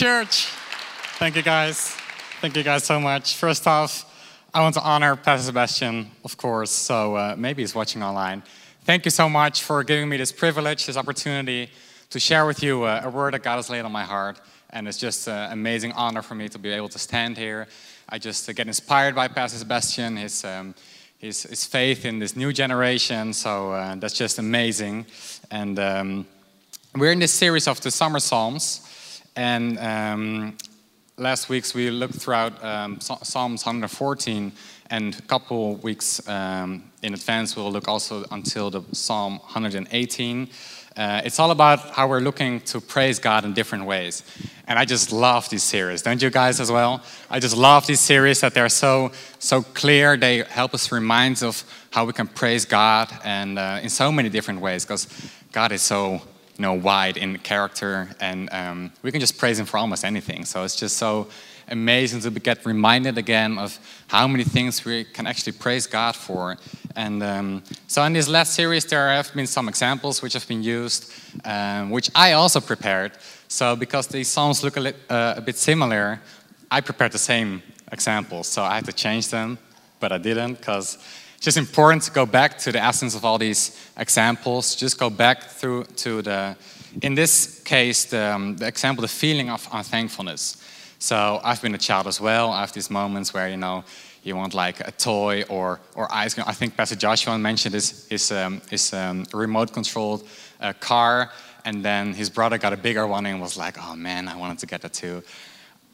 Church. Thank you, guys. Thank you, guys, so much. First off, I want to honor Pastor Sebastian, of course, so uh, maybe he's watching online. Thank you so much for giving me this privilege, this opportunity to share with you uh, a word that God has laid on my heart. And it's just an amazing honor for me to be able to stand here. I just uh, get inspired by Pastor Sebastian, his, um, his, his, faith in this new generation. So uh, that's just amazing. And um, we're in this series of the Summer Psalms. And um, last weeks we looked throughout um, Psalms 114, and a couple weeks um, in advance we'll look also until the Psalm 118. Uh, it's all about how we're looking to praise God in different ways. And I just love these series, don't you guys as well? I just love these series that they're so so clear. They help us remind of how we can praise God and uh, in so many different ways because God is so you know, wide in character, and um, we can just praise him for almost anything. So it's just so amazing to get reminded again of how many things we can actually praise God for. And um, so in this last series, there have been some examples which have been used, um, which I also prepared. So because these psalms look a, li- uh, a bit similar, I prepared the same examples. So I had to change them, but I didn't because it's just important to go back to the essence of all these examples. Just go back through to the, in this case, the, um, the example, the feeling of unthankfulness. So I've been a child as well. I have these moments where, you know, you want like a toy or, or ice cream. I think Pastor Joshua mentioned his, his, um, his um, remote controlled uh, car, and then his brother got a bigger one and was like, oh man, I wanted to get that too.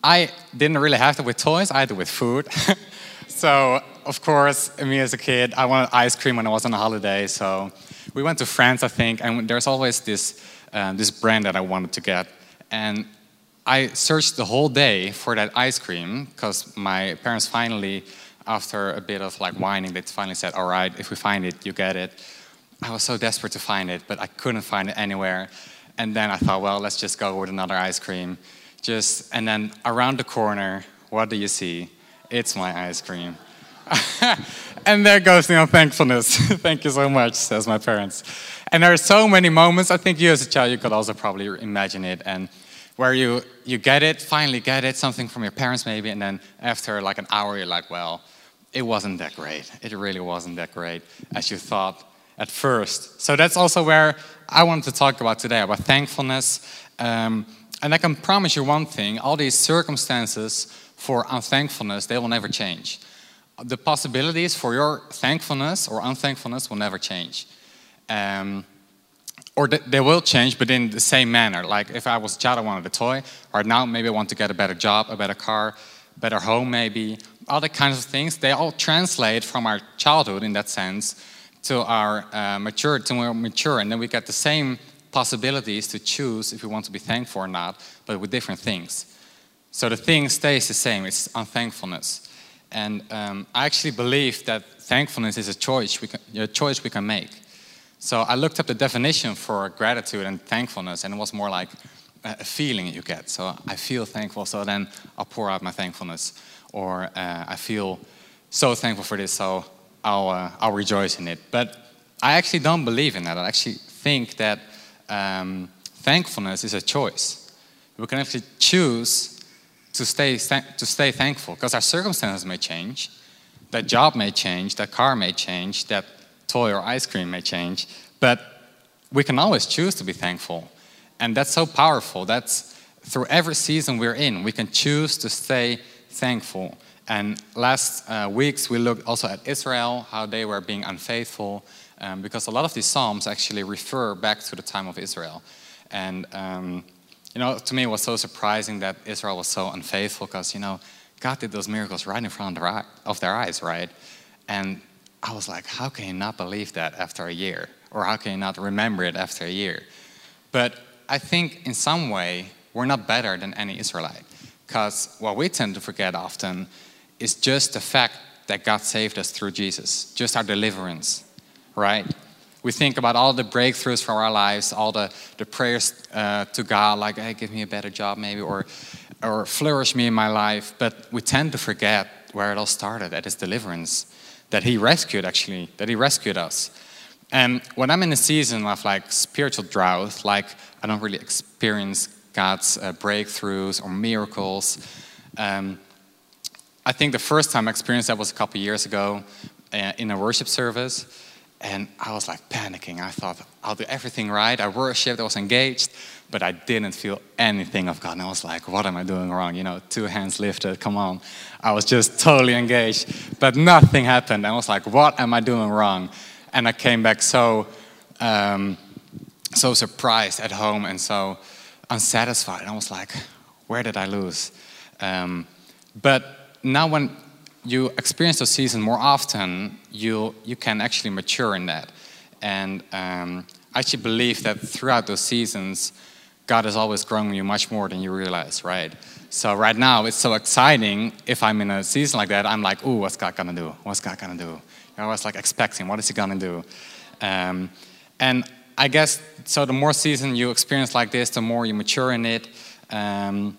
I didn't really have that with toys, I had it with food. so of course, me as a kid, I wanted ice cream when I was on a holiday. So we went to France, I think, and there's always this, um, this brand that I wanted to get. And I searched the whole day for that ice cream because my parents finally, after a bit of like whining, they finally said, All right, if we find it, you get it. I was so desperate to find it, but I couldn't find it anywhere. And then I thought, well, let's just go with another ice cream. Just and then around the corner, what do you see? It's my ice cream. and there goes the unthankfulness. Thank you so much, says my parents. And there are so many moments, I think you as a child, you could also probably imagine it, and where you, you get it, finally get it, something from your parents maybe, and then after like an hour, you're like, well, it wasn't that great. It really wasn't that great as you thought at first. So that's also where I wanted to talk about today, about thankfulness. Um, and I can promise you one thing all these circumstances for unthankfulness, they will never change the possibilities for your thankfulness or unthankfulness will never change. Um, or they will change, but in the same manner. Like if I was a child, I wanted a toy. Right now, maybe I want to get a better job, a better car, better home, maybe. Other kinds of things, they all translate from our childhood in that sense to our uh, mature, to mature, and then we get the same possibilities to choose if we want to be thankful or not, but with different things. So the thing stays the same. It's unthankfulness. And um, I actually believe that thankfulness is a choice we can, a choice we can make. So I looked up the definition for gratitude and thankfulness, and it was more like a feeling you get. So I feel thankful, so then I'll pour out my thankfulness. Or uh, I feel so thankful for this, so I'll, uh, I'll rejoice in it. But I actually don't believe in that. I actually think that um, thankfulness is a choice. We can actually choose to stay, to stay thankful because our circumstances may change. That job may change, that car may change, that toy or ice cream may change, but we can always choose to be thankful. And that's so powerful. That's through every season we're in, we can choose to stay thankful. And last uh, weeks we looked also at Israel, how they were being unfaithful, um, because a lot of these Psalms actually refer back to the time of Israel. And um, you know, to me, it was so surprising that Israel was so unfaithful because, you know, God did those miracles right in front of their eyes, right? And I was like, how can you not believe that after a year? Or how can you not remember it after a year? But I think in some way, we're not better than any Israelite. Because what we tend to forget often is just the fact that God saved us through Jesus, just our deliverance, right? We think about all the breakthroughs from our lives, all the, the prayers uh, to God, like, hey, give me a better job maybe, or, or flourish me in my life. But we tend to forget where it all started, at his deliverance, that he rescued actually, that he rescued us. And when I'm in a season of like spiritual drought, like I don't really experience God's uh, breakthroughs or miracles. Um, I think the first time I experienced that was a couple years ago uh, in a worship service. And I was like panicking. I thought, I'll do everything right. I worshiped, I was engaged, but I didn't feel anything of God. And I was like, what am I doing wrong? You know, two hands lifted, come on. I was just totally engaged, but nothing happened. I was like, what am I doing wrong? And I came back so, um, so surprised at home and so unsatisfied. And I was like, where did I lose? Um, but now when you experience the season more often, you, you can actually mature in that. And um, I actually believe that throughout those seasons, God is always growing you much more than you realize, right? So right now, it's so exciting. If I'm in a season like that, I'm like, ooh, what's God gonna do? What's God gonna do? I was like expecting, what is He gonna do? Um, and I guess so. The more season you experience like this, the more you mature in it. Um,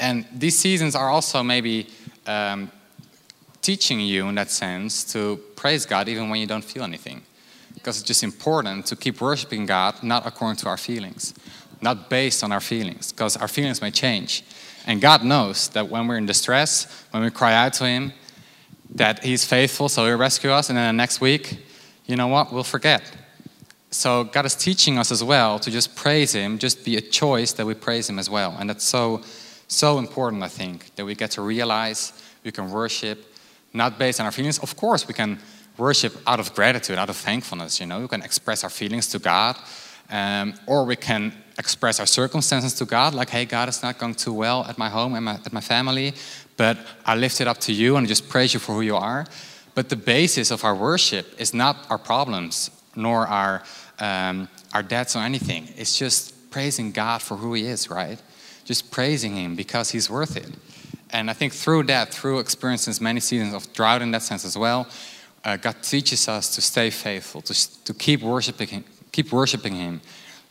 and these seasons are also maybe um, teaching you, in that sense, to praise God even when you don't feel anything. Because it's just important to keep worshiping God not according to our feelings, not based on our feelings, because our feelings may change. And God knows that when we're in distress, when we cry out to Him, that He's faithful, so He'll rescue us, and then the next week, you know what, we'll forget. So God is teaching us as well to just praise Him, just be a choice that we praise Him as well. And that's so, so important, I think, that we get to realize we can worship not based on our feelings. Of course, we can worship out of gratitude, out of thankfulness. You know, we can express our feelings to God, um, or we can express our circumstances to God, like, "Hey, God, it's not going too well at my home and my, at my family, but I lift it up to you and I just praise you for who you are." But the basis of our worship is not our problems nor our um, our debts or anything. It's just praising God for who He is, right? Just praising Him because He's worth it. And I think through that, through experiencing many seasons of drought in that sense as well, uh, God teaches us to stay faithful, to, to keep worshiping Him, keep worshiping Him,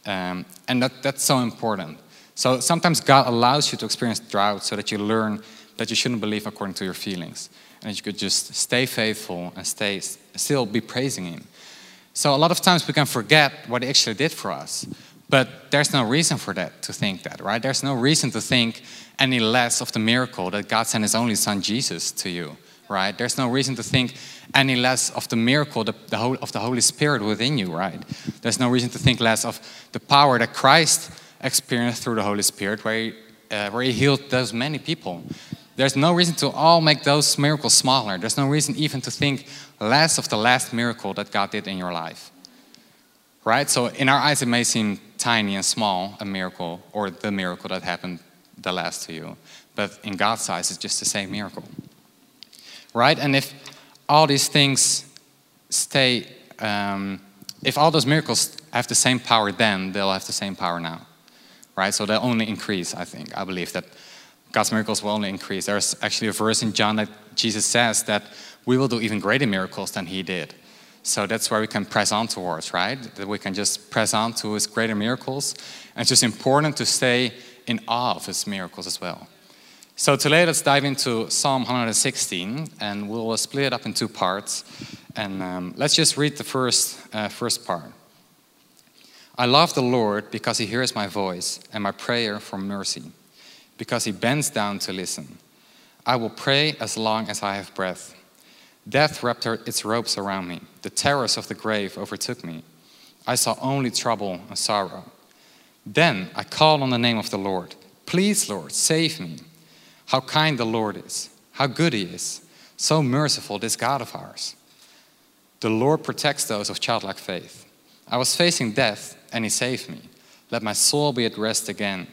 um, and that, that's so important. So sometimes God allows you to experience drought so that you learn that you shouldn't believe according to your feelings, and that you could just stay faithful and stay still be praising Him. So a lot of times we can forget what He actually did for us. But there's no reason for that to think that, right? There's no reason to think any less of the miracle that God sent His only Son Jesus to you, right? There's no reason to think any less of the miracle the, the whole, of the Holy Spirit within you, right? There's no reason to think less of the power that Christ experienced through the Holy Spirit, where He, uh, where he healed those many people. There's no reason to all make those miracles smaller. There's no reason even to think less of the last miracle that God did in your life right? So in our eyes, it may seem tiny and small, a miracle, or the miracle that happened the last to you. But in God's eyes, it's just the same miracle, right? And if all these things stay, um, if all those miracles have the same power then, they'll have the same power now, right? So they'll only increase, I think. I believe that God's miracles will only increase. There's actually a verse in John that Jesus says that we will do even greater miracles than he did. So that's where we can press on towards, right? That we can just press on to his greater miracles. And it's just important to stay in awe of his miracles as well. So today, let's dive into Psalm 116, and we'll split it up in two parts. And um, let's just read the first, uh, first part. I love the Lord because he hears my voice and my prayer for mercy, because he bends down to listen. I will pray as long as I have breath. Death wrapped its ropes around me. The terrors of the grave overtook me. I saw only trouble and sorrow. Then I called on the name of the Lord. Please, Lord, save me. How kind the Lord is. How good he is. So merciful, this God of ours. The Lord protects those of childlike faith. I was facing death, and he saved me. Let my soul be at rest again.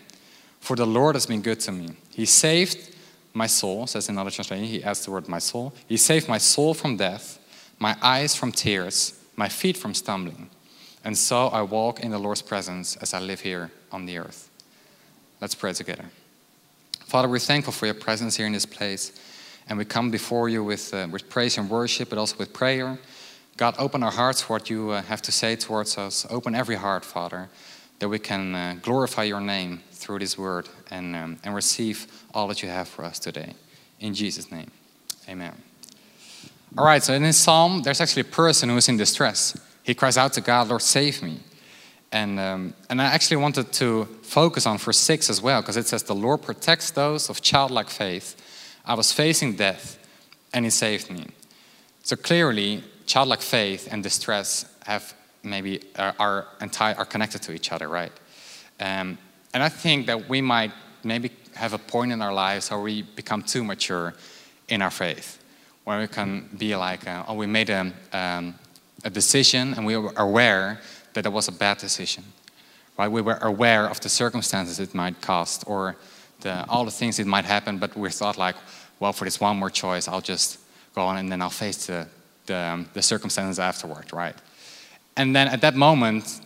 For the Lord has been good to me. He saved my soul, says another translation, he adds the word my soul. He saved my soul from death, my eyes from tears, my feet from stumbling. And so I walk in the Lord's presence as I live here on the earth. Let's pray together. Father, we're thankful for your presence here in this place. And we come before you with, uh, with praise and worship, but also with prayer. God, open our hearts for what you uh, have to say towards us. Open every heart, Father, that we can uh, glorify your name through this word and, um, and receive all that you have for us today. In Jesus' name, amen. All right, so in this psalm, there's actually a person who is in distress. He cries out to God, Lord, save me. And, um, and I actually wanted to focus on verse 6 as well, because it says, The Lord protects those of childlike faith. I was facing death, and He saved me. So clearly, childlike faith and distress have maybe are, are, entire, are connected to each other, right? Um, and I think that we might maybe have a point in our lives where we become too mature in our faith, where we can be like, uh, oh, we made a, um, a decision and we were aware that it was a bad decision. Right? We were aware of the circumstances it might cost or the, all the things it might happen, but we thought like, well, for this one more choice, I'll just go on and then I'll face the, the, um, the circumstances afterward, right? And then at that moment,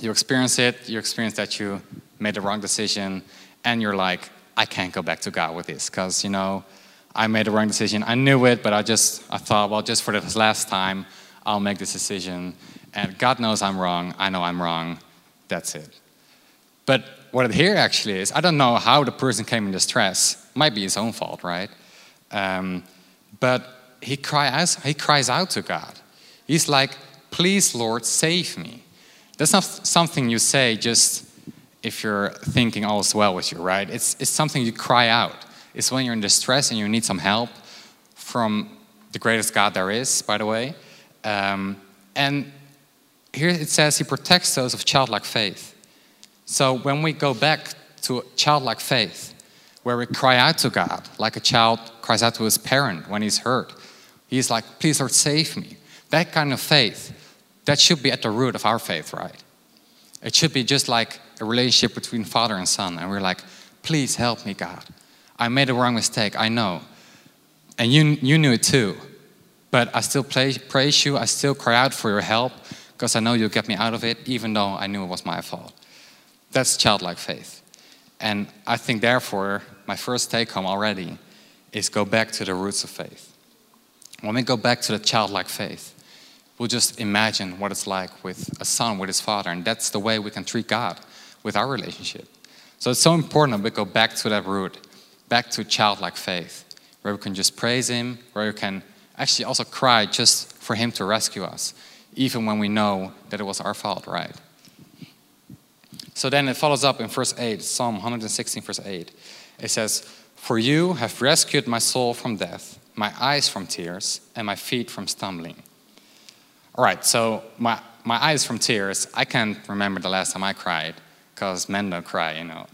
you experience it, you experience that you made the wrong decision, and you're like, I can't go back to God with this, because, you know, I made the wrong decision. I knew it, but I just, I thought, well, just for this last time, I'll make this decision. And God knows I'm wrong. I know I'm wrong. That's it. But what here actually is, I don't know how the person came in distress. Might be his own fault, right? Um, but he, cries, he cries out to God. He's like, please, Lord, save me. That's not something you say just if you're thinking all is well with you, right? It's, it's something you cry out. It's when you're in distress and you need some help from the greatest God there is, by the way. Um, and here it says he protects those of childlike faith. So when we go back to childlike faith, where we cry out to God, like a child cries out to his parent when he's hurt, he's like, please, Lord, save me. That kind of faith, that should be at the root of our faith, right? It should be just like a relationship between father and son. And we're like, please help me, God. I made a wrong mistake, I know. And you, you knew it too. But I still praise you, I still cry out for your help because I know you'll get me out of it, even though I knew it was my fault. That's childlike faith. And I think, therefore, my first take home already is go back to the roots of faith. When we go back to the childlike faith, we'll just imagine what it's like with a son with his father, and that's the way we can treat God with our relationship. So it's so important that we go back to that root, back to childlike faith, where we can just praise Him, where we can actually also cry just for Him to rescue us, even when we know that it was our fault, right? So then it follows up in verse 8, Psalm 116, verse 8. It says, For you have rescued my soul from death, my eyes from tears, and my feet from stumbling. All right, so my, my eyes from tears, I can't remember the last time I cried, because men don't cry, you know.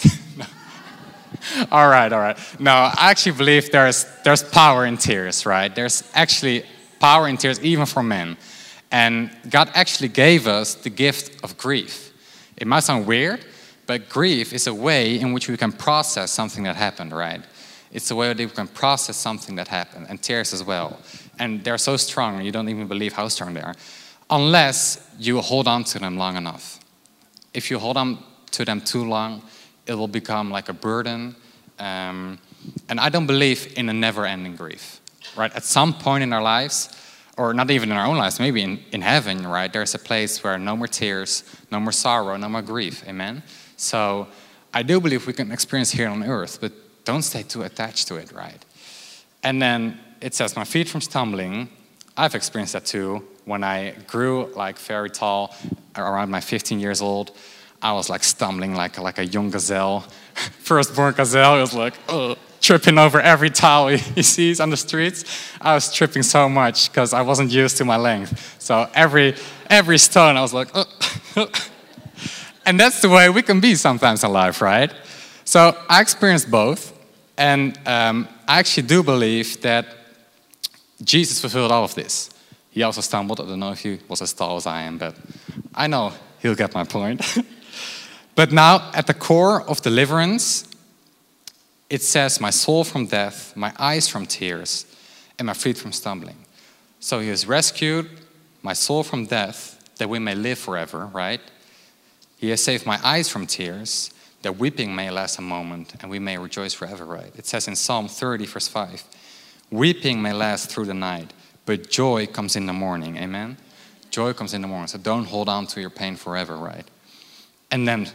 all right, all right. No, I actually believe there's, there's power in tears, right? There's actually power in tears, even for men. And God actually gave us the gift of grief. It might sound weird, but grief is a way in which we can process something that happened, right? It's a way that we can process something that happened, and tears as well. And they're so strong, you don't even believe how strong they are, unless you hold on to them long enough. If you hold on to them too long, it will become like a burden. Um, and I don't believe in a never ending grief, right? At some point in our lives, or not even in our own lives, maybe in, in heaven, right? There's a place where no more tears, no more sorrow, no more grief. Amen? So I do believe we can experience here on earth, but don't stay too attached to it, right? And then it says, My feet from stumbling. I've experienced that too. When I grew like very tall, around my 15 years old, I was like stumbling like, like a young gazelle. Firstborn gazelle, was like, ugh tripping over every towel he sees on the streets. I was tripping so much because I wasn't used to my length. So every every stone, I was like, oh. and that's the way we can be sometimes in life, right? So I experienced both, and um, I actually do believe that Jesus fulfilled all of this. He also stumbled. I don't know if he was as tall as I am, but I know he'll get my point. but now, at the core of deliverance it says, My soul from death, my eyes from tears, and my feet from stumbling. So he has rescued my soul from death that we may live forever, right? He has saved my eyes from tears, that weeping may last a moment and we may rejoice forever, right? It says in Psalm 30, verse 5 Weeping may last through the night, but joy comes in the morning, amen? Joy comes in the morning, so don't hold on to your pain forever, right? And then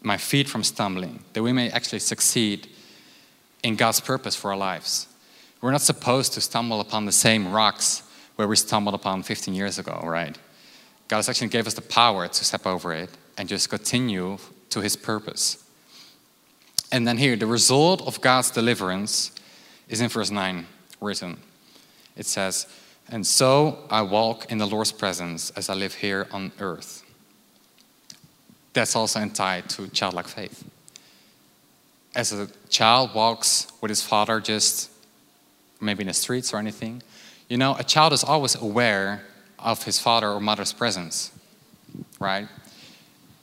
my feet from stumbling, that we may actually succeed in God's purpose for our lives. We're not supposed to stumble upon the same rocks where we stumbled upon 15 years ago, right? God has actually gave us the power to step over it, and just continue to his purpose. And then here, the result of God's deliverance is in verse 9 written. It says, And so I walk in the Lord's presence as I live here on earth. That's also tied to childlike faith. As a child walks with his father just maybe in the streets or anything, you know, a child is always aware of his father or mother's presence, right?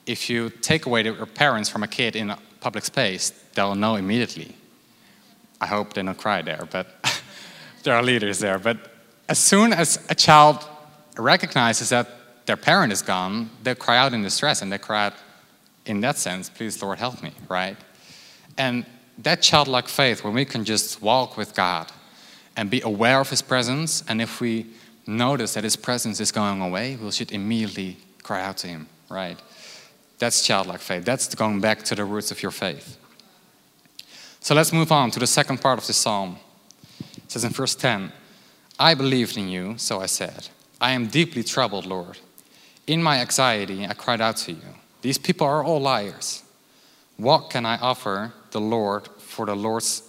If you take away their parents from a kid in a public space, they'll know immediately. I hope they don't cry there, but there are leaders there. But as soon as a child recognizes that their parent is gone, they cry out in distress and they cry out in that sense, please, Lord, help me, right? And that childlike faith, when we can just walk with God and be aware of His presence, and if we notice that His presence is going away, we should immediately cry out to Him, right? That's childlike faith. That's going back to the roots of your faith. So let's move on to the second part of the psalm. Says in verse 10 I believed in you, so I said, I am deeply troubled, Lord. In my anxiety, I cried out to you. These people are all liars. What can I offer the Lord for the Lord's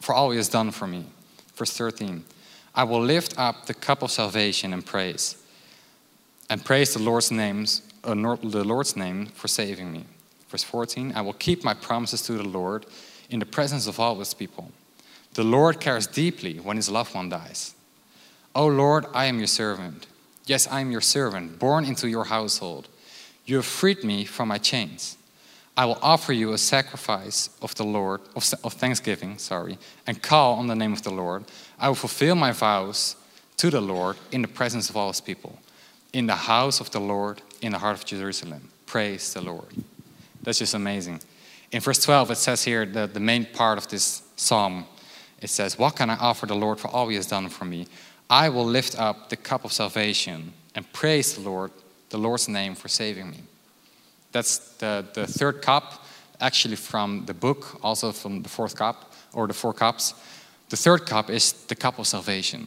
for all he has done for me? Verse 13. I will lift up the cup of salvation and praise. And praise the Lord's names, uh, the Lord's name for saving me. Verse 14. I will keep my promises to the Lord in the presence of all his people. The Lord cares deeply when his loved one dies. O Lord, I am your servant. Yes, I am your servant, born into your household. You have freed me from my chains. I will offer you a sacrifice of the Lord, of, of thanksgiving, sorry, and call on the name of the Lord. I will fulfill my vows to the Lord in the presence of all his people, in the house of the Lord, in the heart of Jerusalem. Praise the Lord. That's just amazing. In verse 12, it says here, that the main part of this psalm, it says, What can I offer the Lord for all he has done for me? I will lift up the cup of salvation and praise the Lord, the Lord's name for saving me. That's the, the third cup, actually from the book, also from the fourth cup, or the four cups. The third cup is the cup of salvation.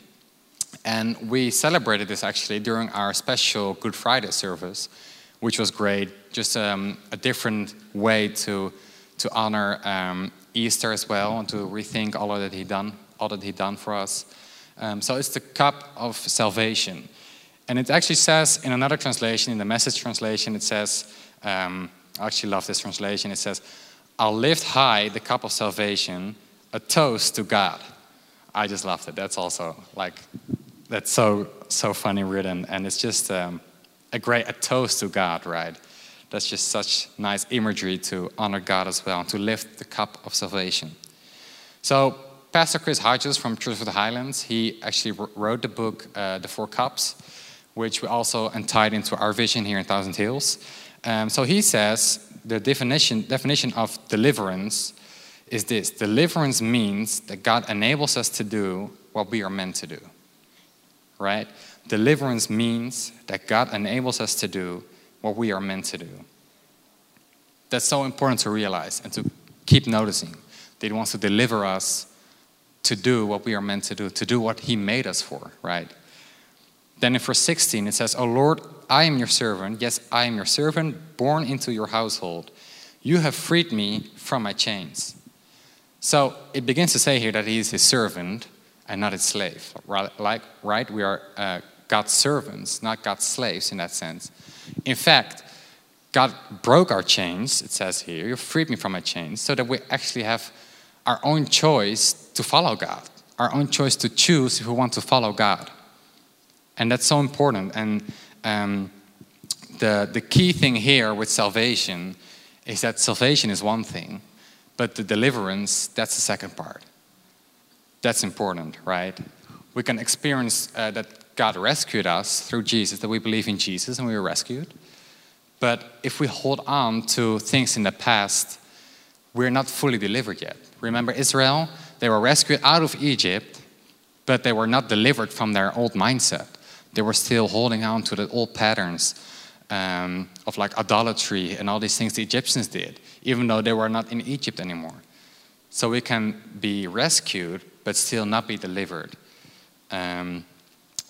And we celebrated this actually during our special Good Friday service, which was great. Just um, a different way to, to honor um, Easter as well and to rethink all that he done, all that he done for us. Um, so it's the cup of salvation. And it actually says in another translation, in the message translation, it says, um, I actually love this translation. It says, I'll lift high the cup of salvation, a toast to God. I just loved it. That's also like, that's so, so funny written. And it's just um, a great, a toast to God, right? That's just such nice imagery to honor God as well, to lift the cup of salvation. So Pastor Chris Hodges from Church of the Highlands, he actually wrote the book, uh, The Four Cups, which we also untied into our vision here in Thousand Hills. Um, so he says the definition, definition of deliverance is this deliverance means that God enables us to do what we are meant to do. Right? Deliverance means that God enables us to do what we are meant to do. That's so important to realize and to keep noticing that He wants to deliver us to do what we are meant to do, to do what He made us for, right? Then in verse 16, it says, O Lord, I am your servant. Yes, I am your servant, born into your household. You have freed me from my chains. So it begins to say here that he is his servant and not his slave. Like, right? We are uh, God's servants, not God's slaves in that sense. In fact, God broke our chains, it says here. You freed me from my chains, so that we actually have our own choice to follow God, our own choice to choose if we want to follow God. And that's so important. And um, the, the key thing here with salvation is that salvation is one thing, but the deliverance, that's the second part. That's important, right? We can experience uh, that God rescued us through Jesus, that we believe in Jesus and we were rescued. But if we hold on to things in the past, we're not fully delivered yet. Remember Israel? They were rescued out of Egypt, but they were not delivered from their old mindset. They were still holding on to the old patterns um, of like idolatry and all these things the Egyptians did, even though they were not in Egypt anymore. So we can be rescued, but still not be delivered. Um,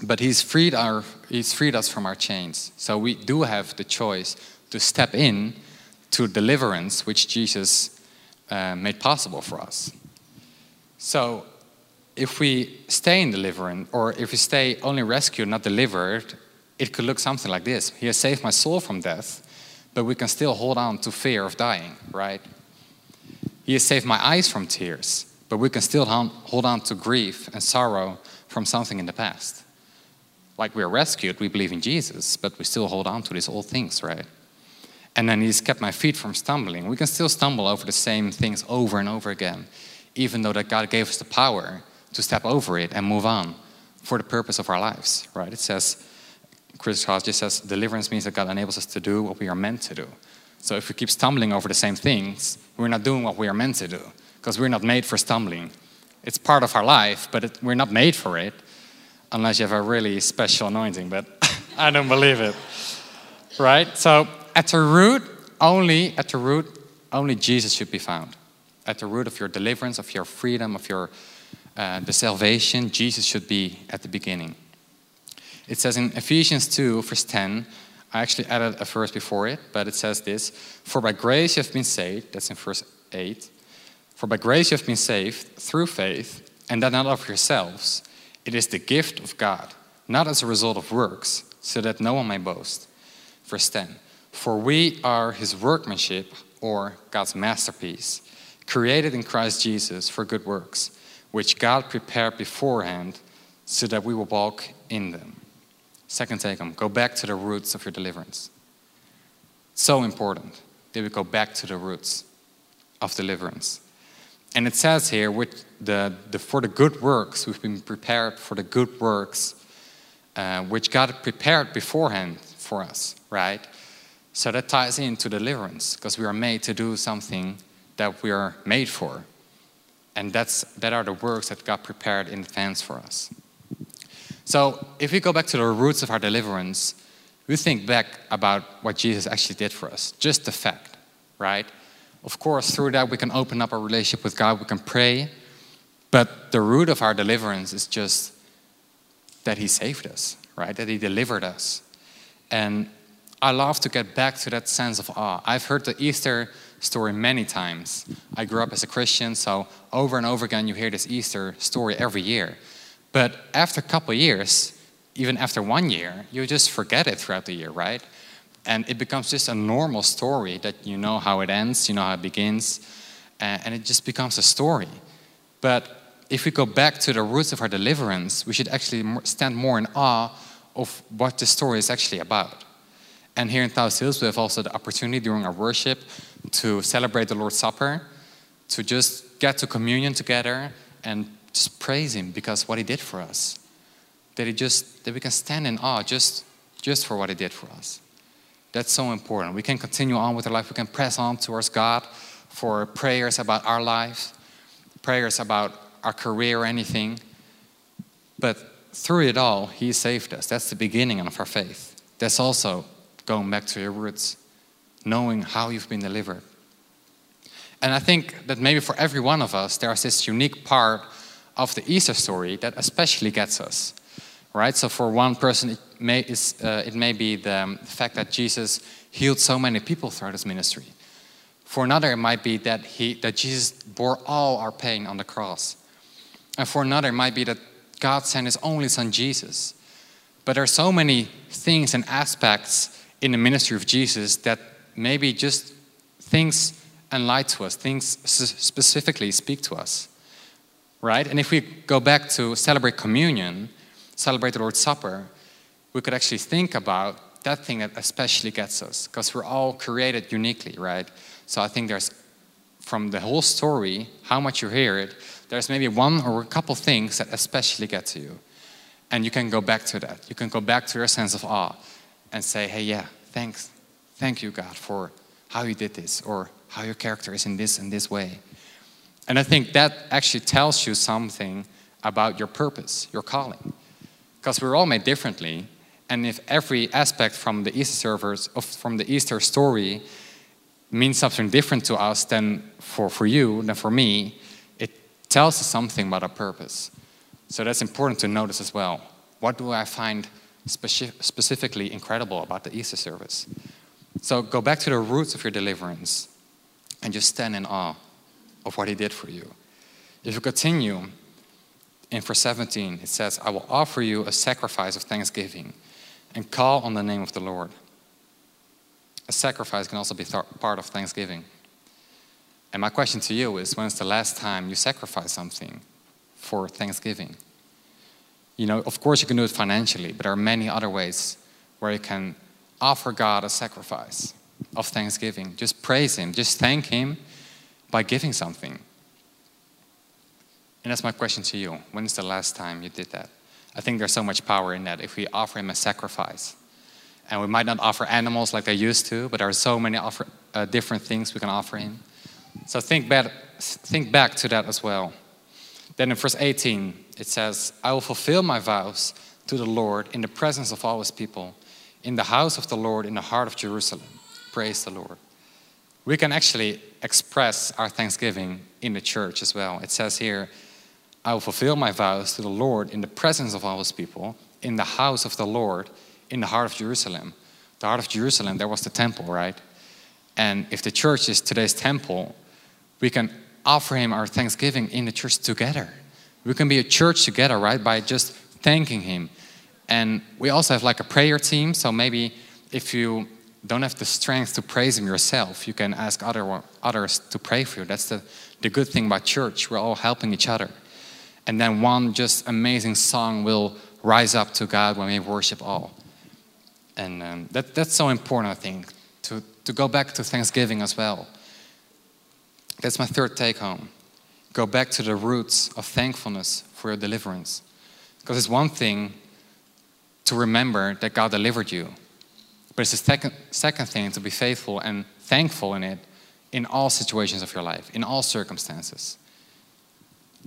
but he's freed, our, he's freed us from our chains. So we do have the choice to step in to deliverance which Jesus uh, made possible for us. So, if we stay in deliverance, or if we stay only rescued, not delivered, it could look something like this He has saved my soul from death, but we can still hold on to fear of dying, right? He has saved my eyes from tears, but we can still hold on to grief and sorrow from something in the past. Like we're rescued, we believe in Jesus, but we still hold on to these old things, right? And then He's kept my feet from stumbling. We can still stumble over the same things over and over again, even though that God gave us the power to step over it and move on for the purpose of our lives, right? It says, Chris Hodges says, deliverance means that God enables us to do what we are meant to do. So if we keep stumbling over the same things, we're not doing what we are meant to do because we're not made for stumbling. It's part of our life, but it, we're not made for it unless you have a really special anointing, but I don't believe it. Right? So at the root, only at the root, only Jesus should be found. At the root of your deliverance, of your freedom, of your uh, the salvation, Jesus should be at the beginning. It says in Ephesians 2, verse 10, I actually added a verse before it, but it says this For by grace you have been saved, that's in verse 8. For by grace you have been saved through faith, and that not of yourselves. It is the gift of God, not as a result of works, so that no one may boast. Verse 10 For we are his workmanship, or God's masterpiece, created in Christ Jesus for good works, which God prepared beforehand so that we will walk in them. Second take home, go back to the roots of your deliverance. So important that we go back to the roots of deliverance. And it says here, with the, the, for the good works, we've been prepared for the good works uh, which God prepared beforehand for us, right? So that ties into deliverance because we are made to do something that we are made for. And that's, that are the works that God prepared in advance for us. So if we go back to the roots of our deliverance, we think back about what Jesus actually did for us, just the fact, right? Of course, through that, we can open up our relationship with God, we can pray, but the root of our deliverance is just that He saved us, right? That He delivered us. And I love to get back to that sense of awe. I've heard the Easter story many times. I grew up as a Christian, so over and over again, you hear this Easter story every year. But after a couple years, even after one year, you just forget it throughout the year, right? And it becomes just a normal story that you know how it ends, you know how it begins, and it just becomes a story. But if we go back to the roots of our deliverance, we should actually stand more in awe of what the story is actually about. And here in Thousand Hills, we have also the opportunity during our worship to celebrate the Lord's Supper, to just get to communion together and just praise him because what he did for us. That he just that we can stand in awe just just for what he did for us. That's so important. We can continue on with our life. We can press on towards God for prayers about our lives, prayers about our career or anything. But through it all, He saved us. That's the beginning of our faith. That's also going back to your roots, knowing how you've been delivered. And I think that maybe for every one of us, there's this unique part of the Easter story that especially gets us, right? So for one person, it may, is, uh, it may be the, um, the fact that Jesus healed so many people throughout his ministry. For another, it might be that, he, that Jesus bore all our pain on the cross. And for another, it might be that God sent his only son, Jesus. But there are so many things and aspects in the ministry of Jesus that maybe just things enlighten to us, things specifically speak to us right? And if we go back to celebrate communion, celebrate the Lord's Supper, we could actually think about that thing that especially gets us, because we're all created uniquely, right? So I think there's, from the whole story, how much you hear it, there's maybe one or a couple things that especially get to you. And you can go back to that. You can go back to your sense of awe and say, hey, yeah, thanks. Thank you, God, for how you did this, or how your character is in this and this way. And I think that actually tells you something about your purpose, your calling. Because we're all made differently. And if every aspect from the Easter servers, from the Easter story, means something different to us than for, for you, than for me, it tells us something about our purpose. So that's important to notice as well. What do I find speci specifically incredible about the Easter service? So go back to the roots of your deliverance and just stand in awe of what he did for you. If you continue in verse 17, it says, I will offer you a sacrifice of thanksgiving and call on the name of the Lord. A sacrifice can also be th- part of thanksgiving. And my question to you is when's the last time you sacrificed something for thanksgiving? You know, of course, you can do it financially, but there are many other ways where you can offer God a sacrifice of thanksgiving. Just praise Him, just thank Him by giving something. And that's my question to you. When is the last time you did that? I think there's so much power in that if we offer Him a sacrifice. And we might not offer animals like they used to, but there are so many offer, uh, different things we can offer Him. So think back, think back to that as well. Then in verse 18, it says, I will fulfill my vows to the Lord in the presence of all his people, in the house of the Lord, in the heart of Jerusalem. Praise the Lord. We can actually express our thanksgiving in the church as well. It says here, I will fulfill my vows to the Lord in the presence of all his people, in the house of the Lord, in the heart of Jerusalem. The heart of Jerusalem, there was the temple, right? And if the church is today's temple, we can offer him our thanksgiving in the church together. We can be a church together, right? By just thanking him. And we also have like a prayer team. So maybe if you don't have the strength to praise him yourself, you can ask other, others to pray for you. That's the, the good thing about church. We're all helping each other. And then one just amazing song will rise up to God when we worship all. And um, that, that's so important, I think, to, to go back to Thanksgiving as well. That's my third take home. Go back to the roots of thankfulness for your deliverance. Because it's one thing to remember that God delivered you, but it's the second, second thing to be faithful and thankful in it in all situations of your life, in all circumstances.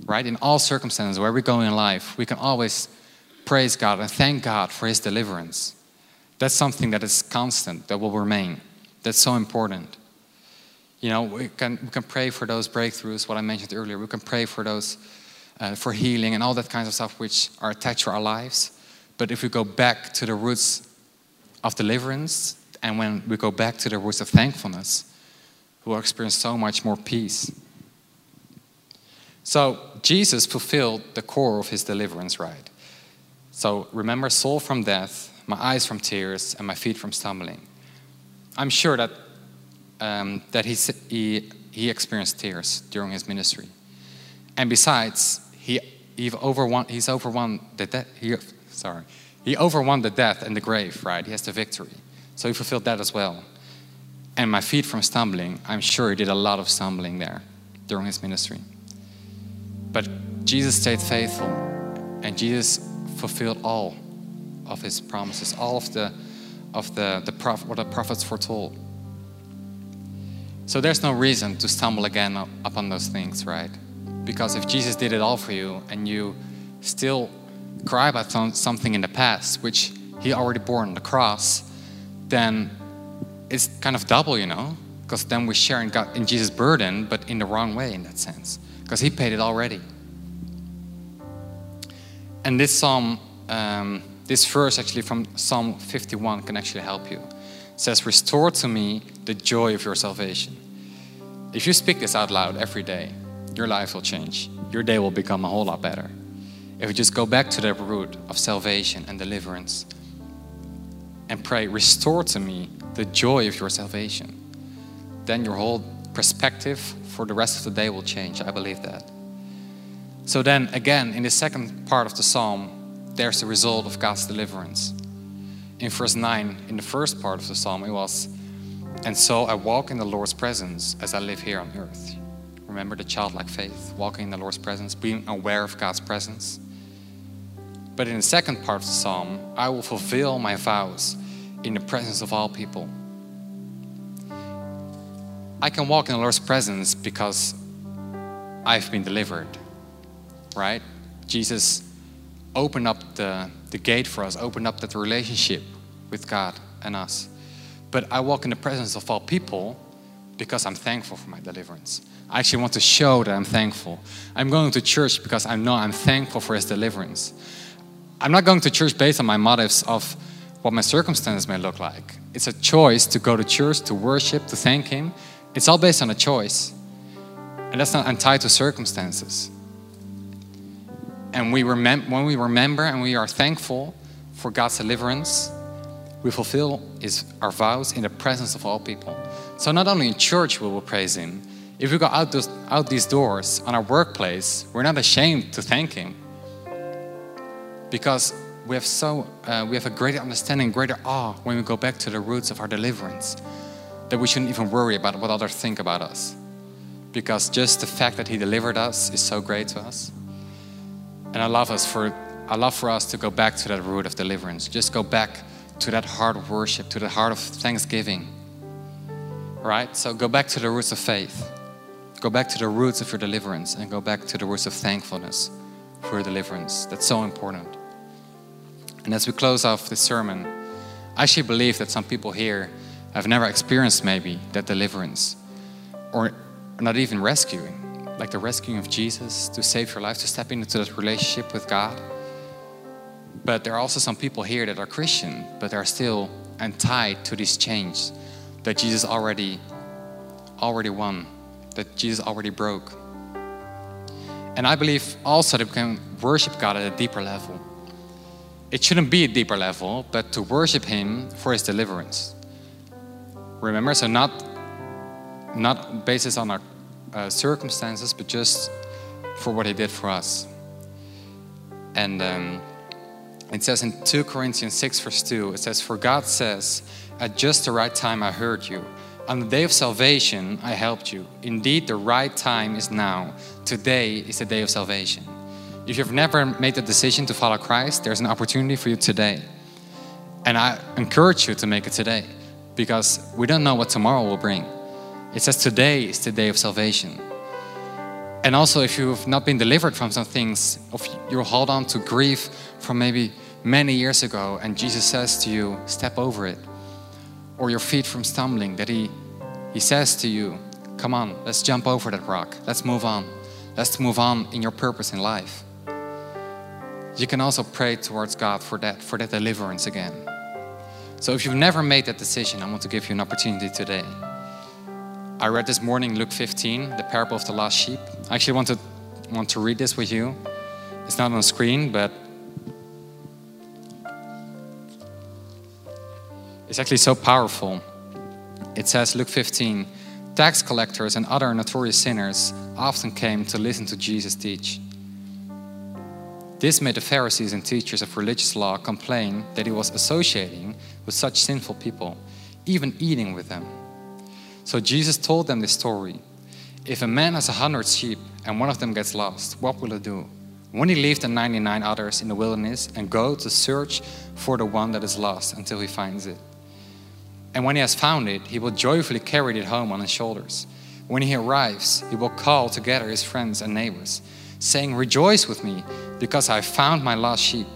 Right? In all circumstances, where we go in life, we can always praise God and thank God for His deliverance. That's something that is constant, that will remain. That's so important. You know, we can, we can pray for those breakthroughs, what I mentioned earlier. We can pray for those, uh, for healing and all that kinds of stuff which are attached to our lives. But if we go back to the roots of deliverance and when we go back to the roots of thankfulness, we will experience so much more peace. So Jesus fulfilled the core of his deliverance, right? So remember, soul from death, my eyes from tears, and my feet from stumbling. I'm sure that um, that he, he, he experienced tears during his ministry. And besides, he, he overwon, he's overwon the. He, sorry, he overwon the death and the grave, right? He has the victory. So he fulfilled that as well. And my feet from stumbling, I'm sure he did a lot of stumbling there during his ministry. But Jesus stayed faithful, and Jesus fulfilled all of his promises, all of the of the, the prof, what the prophets foretold. So there's no reason to stumble again upon those things, right? Because if Jesus did it all for you and you still cry about something in the past, which he already bore on the cross, then it's kind of double, you know? Because then we share in, God, in Jesus' burden, but in the wrong way in that sense. Because he paid it already. And this psalm, um, this verse actually from Psalm 51 can actually help you says, Restore to me the joy of your salvation. If you speak this out loud every day, your life will change. Your day will become a whole lot better. If you just go back to the root of salvation and deliverance and pray, Restore to me the joy of your salvation, then your whole perspective for the rest of the day will change. I believe that. So then, again, in the second part of the psalm, there's the result of God's deliverance in verse 9, in the first part of the psalm, it was, And so I walk in the Lord's presence as I live here on earth. Remember the childlike faith, walking in the Lord's presence, being aware of God's presence. But in the second part of the psalm, I will fulfill my vows in the presence of all people. I can walk in the Lord's presence because I've been delivered, right? Jesus opened up the the gate for us, opened up that relationship with God and us. But I walk in the presence of all people because I'm thankful for my deliverance. I actually want to show that I'm thankful. I'm going to church because I know I'm thankful for His deliverance. I'm not going to church based on my motives of what my circumstances may look like. It's a choice to go to church, to worship, to thank Him. It's all based on a choice. And that's not untied to circumstances. And we remem- when we remember and we are thankful for God's deliverance, we fulfill his, our vows in the presence of all people. So not only in church we will praise Him, if we go out, those, out these doors on our workplace, we're not ashamed to thank Him. Because we have so uh, we have a greater understanding, greater awe when we go back to the roots of our deliverance. That we shouldn't even worry about what others think about us. Because just the fact that He delivered us is so great to us. And I love us for I love for us to go back to that root of deliverance. Just go back to that heart of worship, to the heart of thanksgiving. Right? So go back to the roots of faith. Go back to the roots of your deliverance and go back to the roots of thankfulness for your deliverance. That's so important. And as we close off this sermon, I actually believe that some people here have never experienced maybe that deliverance or not even rescuing, like the rescuing of Jesus to save your life, to step into that relationship with God. But there are also some people here that are Christian, but they are still untied to this change that Jesus already already won, that Jesus already broke. And I believe also that we can worship God at a deeper level. It shouldn't be a deeper level, but to worship Him for His deliverance. Remember, so not not basis on our uh, circumstances, but just for what He did for us. And um, it says in 2 Corinthians 6, verse 2, it says, For God says, At just the right time I heard you. On the day of salvation I helped you. Indeed, the right time is now. Today is the day of salvation. If you've never made the decision to follow Christ, there's an opportunity for you today. And I encourage you to make it today because we don't know what tomorrow will bring. It says today is the day of salvation. And also, if you've not been delivered from some things, if you hold on to grief from maybe many years ago, and Jesus says to you, step over it, or your feet from stumbling, that He, he says to you, come on, let's jump over that rock, let's move on, let's move on in your purpose in life. You can also pray towards God for that, for that deliverance again. So if you've never made that decision, I want to give you an opportunity today. I read this morning Luke 15, the parable of the lost sheep. I actually want to want to read this with you. It's not on the screen, but it's actually so powerful. It says Luke 15, tax collectors and other notorious sinners often came to listen to Jesus teach. This made the Pharisees and teachers of religious law complain that he was associating with such sinful people, even eating with them. So Jesus told them this story. If a man has a hundred sheep and one of them gets lost, what will he do? Won't he leave the 99 others in the wilderness and go to search for the one that is lost until he finds it? And when he has found it, he will joyfully carry it home on his shoulders. When he arrives, he will call together his friends and neighbors, saying, Rejoice with me, because I found my lost sheep.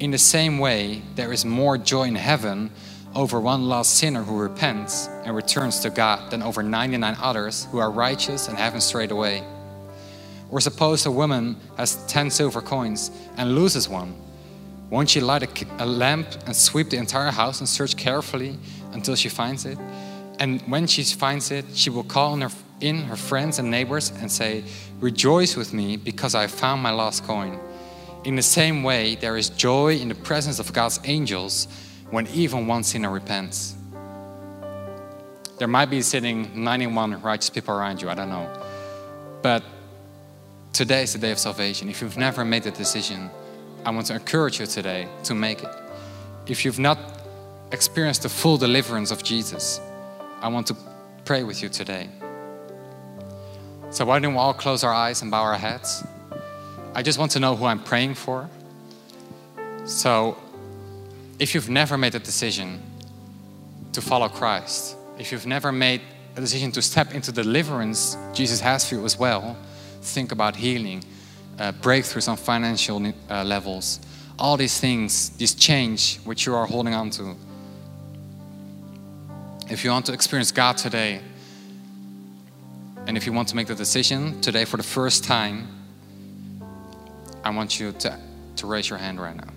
In the same way, there is more joy in heaven over one lost sinner who repents and returns to God than over 99 others who are righteous and haven't strayed away. Or suppose a woman has 10 silver coins and loses one. Won't she light a, a, lamp and sweep the entire house and search carefully until she finds it? And when she finds it, she will call her, in her friends and neighbors and say, Rejoice with me because I found my lost coin. In the same way, there is joy in the presence of God's angels when even one sinner repents. There might be sitting 91 righteous people around you, I don't know. But today is the day of salvation. If you've never made the decision, I want to encourage you today to make it. If you've not experienced the full deliverance of Jesus, I want to pray with you today. So, why don't we all close our eyes and bow our heads? I just want to know who I'm praying for. So, if you've never made a decision to follow Christ, if you've never made a decision to step into deliverance Jesus has for you as well, think about healing, uh, breakthroughs on financial uh, levels, all these things, this change which you are holding on to. If you want to experience God today, and if you want to make the decision today for the first time, I want you to, to raise your hand right now.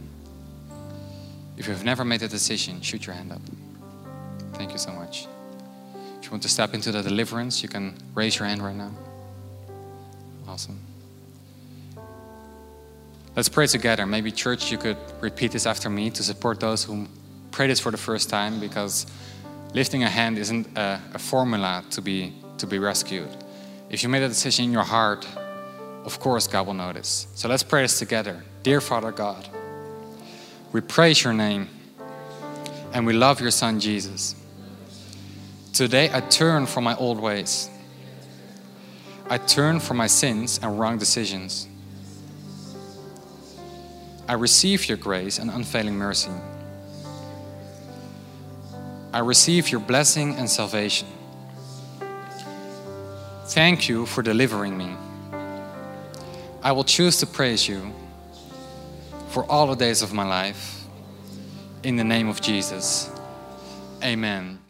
If you've never made a decision, shoot your hand up. Thank you so much. If you want to step into the deliverance, you can raise your hand right now. Awesome. Let's pray together. Maybe, church, you could repeat this after me to support those who pray this for the first time because lifting a hand isn't a, a formula to be, to be rescued. If you made a decision in your heart, of course, God will notice. So let's pray this together. Dear Father God, we praise your name and we love your Son Jesus. Today I turn from my old ways. I turn from my sins and wrong decisions. I receive your grace and unfailing mercy. I receive your blessing and salvation. Thank you for delivering me. I will choose to praise you for all the days of my life. In the name of Jesus. Amen.